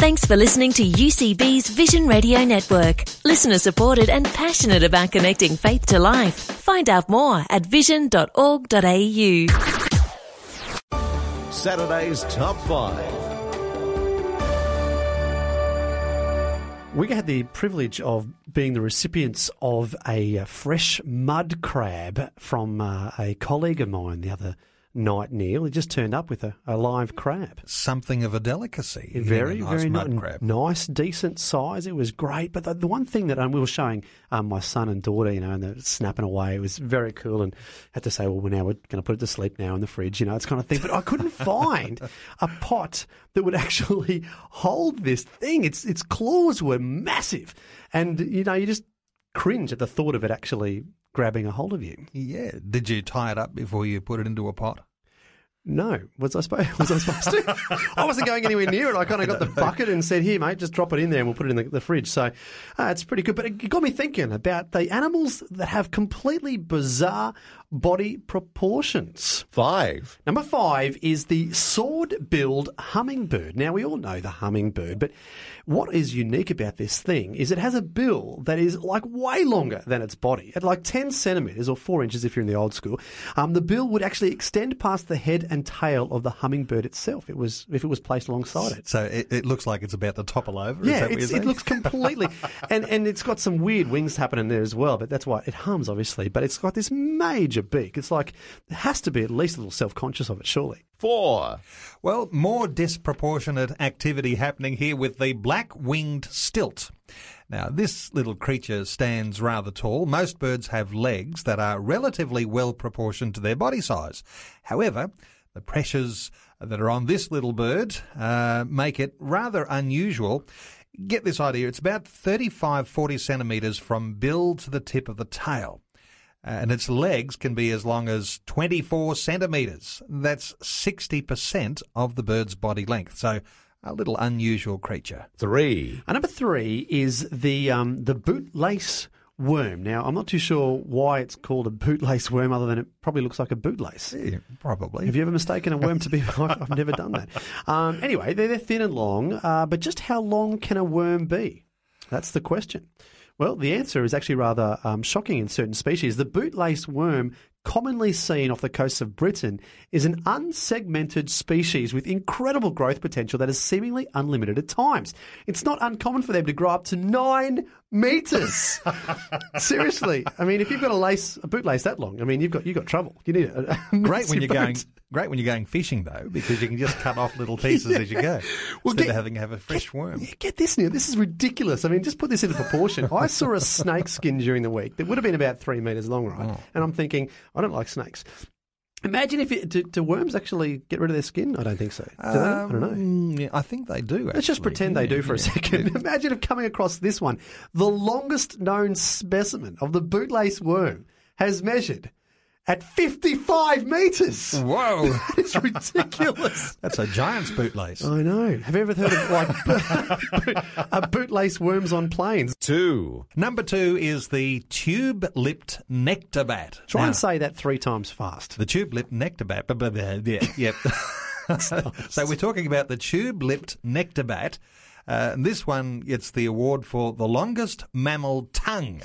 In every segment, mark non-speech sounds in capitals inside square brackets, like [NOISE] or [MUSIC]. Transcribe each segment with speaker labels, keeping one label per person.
Speaker 1: Thanks for listening to UCB's Vision Radio Network. Listener supported and passionate about connecting faith to life. Find out more at vision.org.au.
Speaker 2: Saturday's Top 5.
Speaker 3: We had the privilege of being the recipients of a uh, fresh mud crab from uh, a colleague of mine the other night, Neil. He just turned up with a, a live crab.
Speaker 4: Something of a delicacy.
Speaker 3: Very,
Speaker 4: a nice
Speaker 3: very
Speaker 4: mud crab.
Speaker 3: nice, decent size. It was great. But the, the one thing that um, we were showing um, my son and daughter, you know, and they're snapping away, it was very cool. And had to say, well, we're now we're going to put it to sleep now in the fridge, you know, it's kind of thing. But I couldn't [LAUGHS] find a pot that would actually hold this thing. Its its claws were massive, and you know, you just cringe at the thought of it actually grabbing a hold of you.
Speaker 4: Yeah. Did you tie it up before you put it into a pot?
Speaker 3: No, was I supposed? [LAUGHS] Was I supposed to? I wasn't going anywhere near it. I kind of got the [LAUGHS] bucket and said, "Here, mate, just drop it in there, and we'll put it in the, the fridge." So uh, it's pretty good. But it got me thinking about the animals that have completely bizarre body proportions.
Speaker 2: Five.
Speaker 3: Number five is the sword-billed hummingbird. Now we all know the hummingbird, but what is unique about this thing is it has a bill that is like way longer than its body, at like ten centimeters or four inches if you're in the old school. Um, the bill would actually extend past the head and tail of the hummingbird itself. It was if it was placed alongside it.
Speaker 4: So it, it looks like it's about to topple over.
Speaker 3: Yeah, it looks completely, [LAUGHS] and and it's got some weird wings happening there as well. But that's why it hums, obviously. But it's got this major beak. It's like it has to be at least a little self conscious of it, surely.
Speaker 2: Four.
Speaker 4: Well, more disproportionate activity happening here with the black winged stilt. Now, this little creature stands rather tall. Most birds have legs that are relatively well proportioned to their body size. However, the pressures that are on this little bird uh, make it rather unusual. Get this idea, it's about 35 40 centimetres from bill to the tip of the tail. Uh, and its legs can be as long as 24 centimetres. That's 60% of the bird's body length. So a little unusual creature.
Speaker 2: Three.
Speaker 3: And number three is the um, the bootlace worm. Now, I'm not too sure why it's called a bootlace worm, other than it probably looks like a bootlace.
Speaker 4: Yeah, probably.
Speaker 3: Have you ever mistaken a worm to be? [LAUGHS] I've, I've never done that. Um, anyway, they're, they're thin and long, uh, but just how long can a worm be? That's the question. Well, the answer is actually rather um, shocking in certain species. The bootlace worm, commonly seen off the coasts of Britain, is an unsegmented species with incredible growth potential that is seemingly unlimited at times. It's not uncommon for them to grow up to nine meters. [LAUGHS] Seriously, I mean, if you've got a lace, a bootlace that long, I mean, you've got you've got trouble. You need a, a
Speaker 4: Great when you're going. Great when you're going fishing though, because you can just cut off little [LAUGHS] pieces as you go,
Speaker 3: Well,
Speaker 4: instead
Speaker 3: get-
Speaker 4: of having to have a fresh worm.
Speaker 3: Get this now. This is ridiculous. I mean, just put this into proportion. I saw a snake skin during the week that would have been about three metres long, right?
Speaker 4: Oh.
Speaker 3: And I'm thinking, I don't like snakes. Imagine if it, do, do worms actually get rid of their skin? I don't think so. Do they? I don't know.
Speaker 4: Um, yeah, I think they do.
Speaker 3: Let's just
Speaker 4: actually.
Speaker 3: pretend they do for a second.
Speaker 4: yeah.
Speaker 3: Imagine if coming across this one, the longest known specimen of the bootlace worm has measured at 55 metres.
Speaker 4: Whoa, [LAUGHS]
Speaker 3: That is ridiculous. [LAUGHS]
Speaker 4: that's a giant's bootlace.
Speaker 3: I know. Have you ever heard of like [LAUGHS] boot, uh, bootlace worms on planes?
Speaker 2: Two.
Speaker 4: Number two is the tube-lipped nectar bat.
Speaker 3: Try
Speaker 4: Now,
Speaker 3: and say that three times fast.
Speaker 4: The tube-lipped nectar bat. But, but, yeah, yep. so we're talking about the tube-lipped nectar bat. Uh, and this one gets the award for the longest mammal tongue.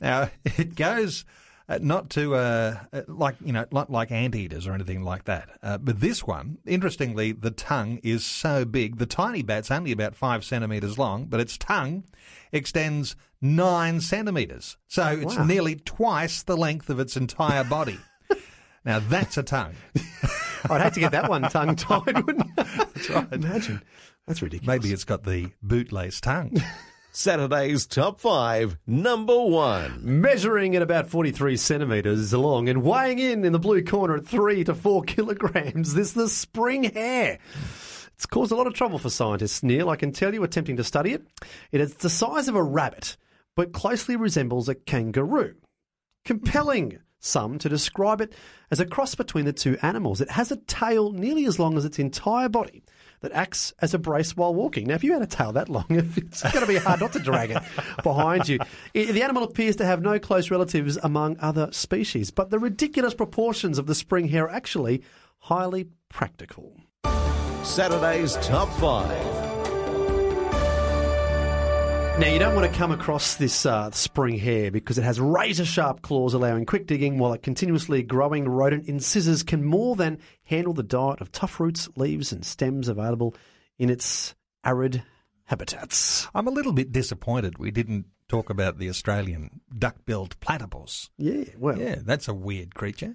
Speaker 4: now it goes. Uh, not to uh, uh, like you know like, like anteaters or anything like that, uh, but this one, interestingly, the tongue is so big. The tiny bat's only about five centimeters long, but its tongue extends nine centimeters, so it's
Speaker 3: Wow.
Speaker 4: nearly twice the length of its entire body. [LAUGHS] now that's a tongue.
Speaker 3: I'd hate to get that one tongue tied, wouldn't I? [LAUGHS] That's right. Imagine. That's ridiculous.
Speaker 4: Maybe it's got the bootlace tongue. [LAUGHS]
Speaker 2: Saturday's Top 5. Number 1.
Speaker 3: Measuring at about 43 centimetres long and weighing in in the blue corner at 3 to 4 [LAUGHS] kilograms, this is the spring hare. It's caused a lot of trouble for scientists, Neil, I can tell you, attempting to study it. It is the size of a rabbit, but closely resembles a kangaroo. Compelling some to describe it as a cross between the two animals. It has a tail nearly as long as its entire body that acts as a brace while walking. Now, if you had a tail that long, [LAUGHS] it's going to be hard not to drag it behind you. The animal appears to have no close relatives among other species, but the ridiculous proportions of the spring hare are actually highly practical.
Speaker 2: Saturday's Top 5.
Speaker 3: Now, you don't want to come across this uh, spring hare because it has razor sharp claws allowing quick digging, while a continuously growing rodent incisors can more than handle the diet of tough roots, leaves, and stems available in its arid habitats.
Speaker 4: I'm a little bit disappointed we didn't talk about the Australian duck-billed platypus.
Speaker 3: Yeah, well.
Speaker 4: Yeah, that's a weird creature.